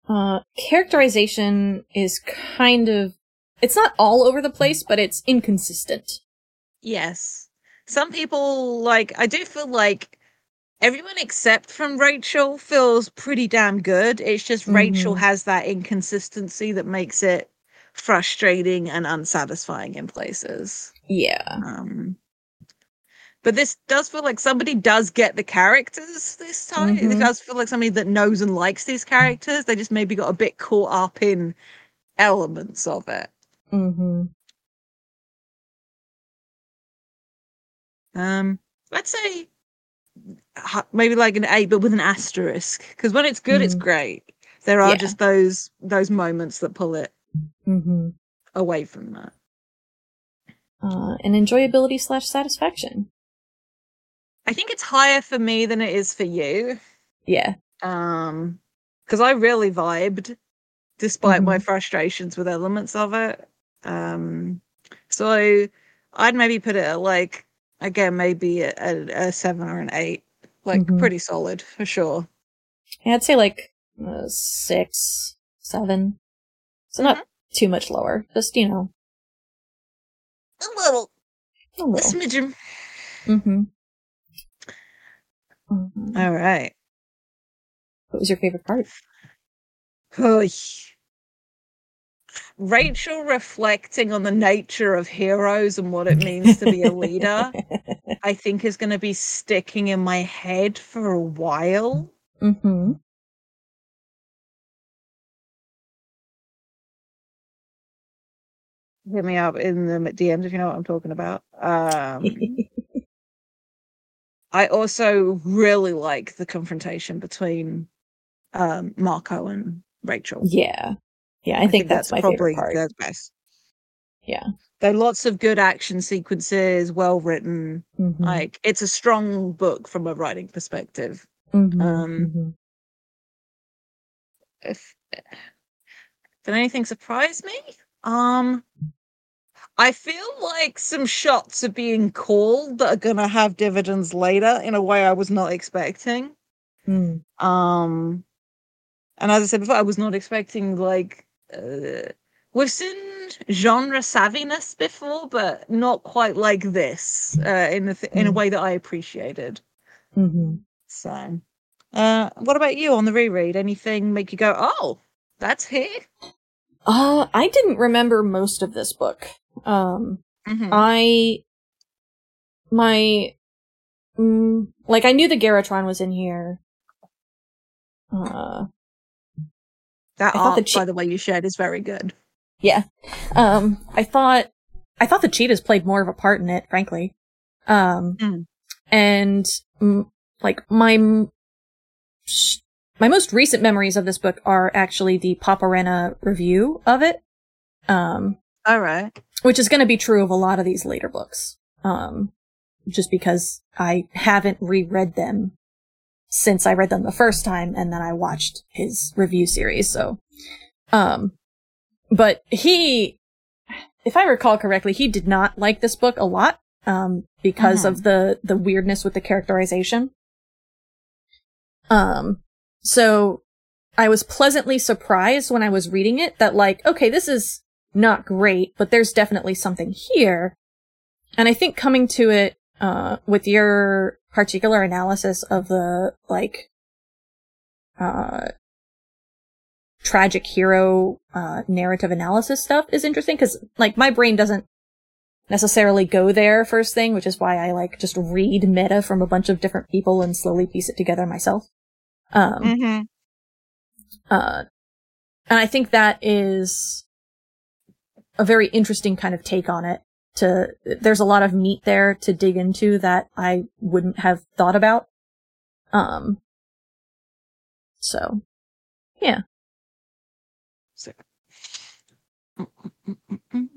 Uh, characterization is kind of, it's not all over the place, but it's inconsistent. Yes. Some people like I do feel like everyone except from Rachel feels pretty damn good. It's just Rachel Mhm. has that inconsistency that makes it frustrating and unsatisfying in places. Yeah. Um but this does feel like somebody does get the characters this time. It Mhm. does feel like somebody that knows and likes these characters. They just maybe got a bit caught up in elements of it. hmm Um, let's say maybe like an eight, but with an asterisk. Because when it's good, it's Mhm. great. There are Yeah. just those those moments that pull it hmm away from that. Uh, and enjoyability slash satisfaction. I think it's higher for me than it is for you. Yeah. Um, because I really vibed, despite my Mhm. frustrations with elements of it. Um, so I'd maybe put it at like again maybe a, a, a seven or an eight, like Mhm. pretty solid for sure. Yeah, I'd say like uh, six, seven. So not too much lower. Just, you know, A little, a a little. smidgen. Mm-hmm. hmm All right. What was your favorite part? Oy. Rachel reflecting on the nature of heroes and what it means to be a leader, I think is going to be sticking in my head for a while. mm-hmm. Hit me up in the DMs if you know what I'm talking about. Um, I also really like the confrontation between um, Marco and Rachel. yeah. Yeah, I, think, that's, my probably favorite part. the best. Yeah. There are lots of good action sequences, well written. Mhm. Like it's a strong book from a writing perspective. Mhm, um, mhm. If did anything surprise me? Um I feel like some shots are being called that are gonna have dividends later in a way I was not expecting. Mm. Um and as I said before, I was not expecting like uh, we've seen genre savviness before, but not quite like this uh, in a th- in a Mm. way that I appreciated. Mm-hmm. So, uh, what about you on the reread? Anything make you go, "Oh, that's here"? Uh, I didn't remember most of this book. Um, Mhm. I, my, mm, like I knew the Garatron was in here. Uh, that I thought the art, chi- by the way, you shared is very good. yeah. Um, I thought, I thought the cheetahs played more of a part in it, frankly. Um, Mm. and mm, like my, m- sh- my most recent memories of this book are actually the Paparena review of it. Um, All right. which is going to be true of a lot of these later books. Um, just because I haven't reread them since I read them the first time and then I watched his review series. So, um, but he, if I recall correctly, he did not like this book a lot, um, because Mhm. of the, the weirdness with the characterization. Um, so I was pleasantly surprised when I was reading it that like, okay, this is not great, but there's definitely something here. And I think coming to it, uh, with your particular analysis of the, like, uh, tragic hero, uh, narrative analysis stuff is interesting because, like, my brain doesn't necessarily go there first thing, which is why I, like, just read meta from a bunch of different people and slowly piece it together myself. Um, Mm-hmm. uh, and I think that is a very interesting kind of take on it. To there's a lot of meat there to dig into that I wouldn't have thought about. Um. So, yeah. So,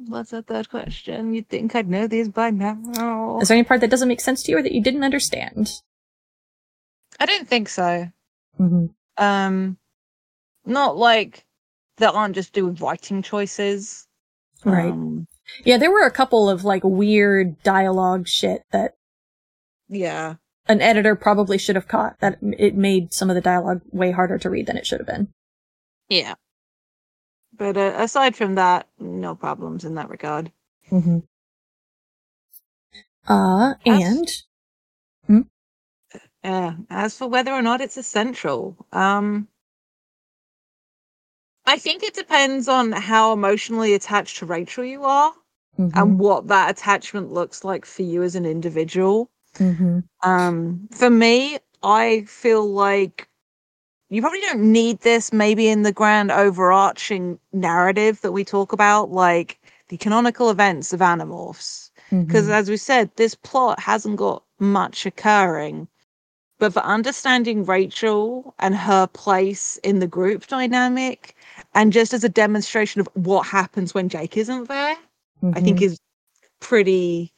what's that third question? You'd think I'd know these by now. Is there any part that doesn't make sense to you or that you didn't understand? I don't think so. Mm-hmm. Um, not like that aren't just do with writing choices. Right. Um, Yeah, there were a couple of like weird dialogue shit that yeah. an editor probably should have caught. That it made some of the dialogue way harder to read than it should have been. Yeah. But uh, aside from that, no problems in that regard. Mm-hmm. Uh, As- and Uh, as for whether or not it's essential, um, I think it depends on how emotionally attached to Rachel you are Mhm. and what that attachment looks like for you as an individual. Mhm. Um, for me, I feel like you probably don't need this maybe in the grand overarching narrative that we talk about, like the canonical events of Animorphs. Because Mhm. as we said, this plot hasn't got much occurring. But for understanding Rachel and her place in the group dynamic, and just as a demonstration of what happens when Jake isn't there, I think Mhm. is pretty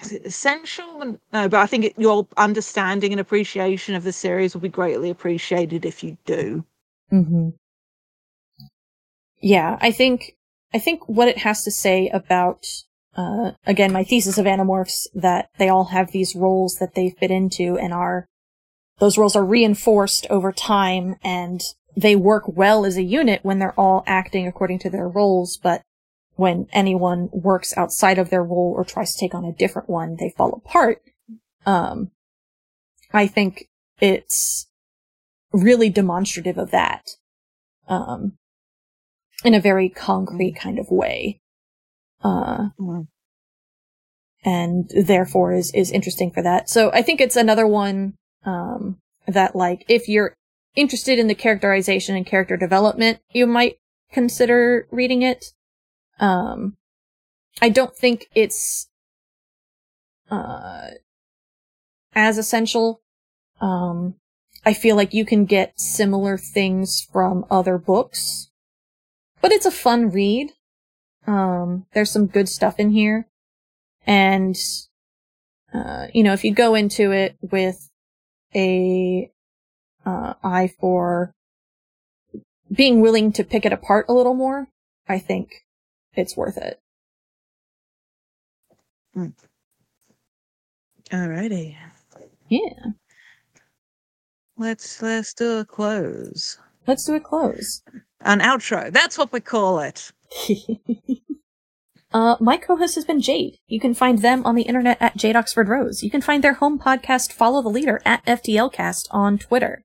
is essential? No, but I think it, your understanding and appreciation of the series will be greatly appreciated if you do. Mhm. Yeah, I think I think what it has to say about uh again my thesis of Animorphs that they all have these roles that they fit into and are those roles are reinforced over time and they work well as a unit when they're all acting according to their roles, but when anyone works outside of their role or tries to take on a different one, they fall apart. Um, I think it's really demonstrative of that. Um, in a very concrete kind of way. Uh, and therefore is, is interesting for that. So I think it's another one, um, that like, if you're interested in the characterization and character development, you might consider reading it. Um, I don't think it's, uh, as essential. Um, I feel like you can get similar things from other books, but it's a fun read. Um, there's some good stuff in here. And, uh, you know, if you go into it with a, uh, eye for being willing to pick it apart a little more, I think it's worth it. Alrighty. Yeah. Let's let's do a close. Let's do a close. An outro. That's what we call it. uh, my co-host has been Jade. You can find them on the internet at Jade Oxford Rose. You can find their home podcast, Follow the Leader, at FTLcast on Twitter.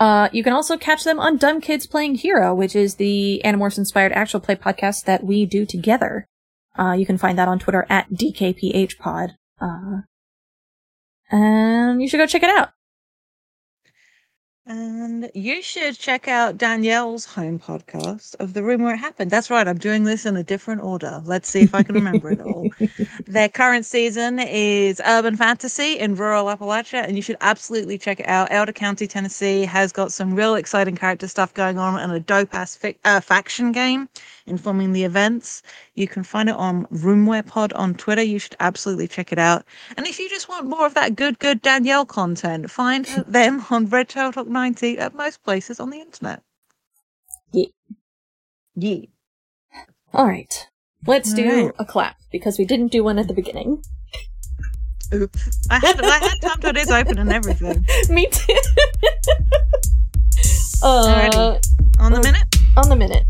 Uh, you can also catch them on Dumb Kids Playing Hero, which is the Animorphs inspired actual play podcast that we do together. Uh, you can find that on Twitter at DKPHpod. Uh, and you should go check it out. And you should check out Danielle's home podcast of The Room Where It Happened. That's right, I'm doing this in a different order. Let's see if I can remember it all. Their current season is Urban Fantasy in rural Appalachia, and you should absolutely check it out. Elder County, Tennessee has got some real exciting character stuff going on and a dope ass fi- uh, faction game informing the events. You can find it on Room Where Pod on Twitter. You should absolutely check it out. And if you just want more of that good, good Danielle content, find them on Red Tailed Hawk 90 at most places on the internet. Yeah. Yeah. All right. Let's do right. a clap because we didn't do one at the beginning. Oops. I had I had time to this open and everything. Me too. uh, Alrighty. On the minute. on the minute.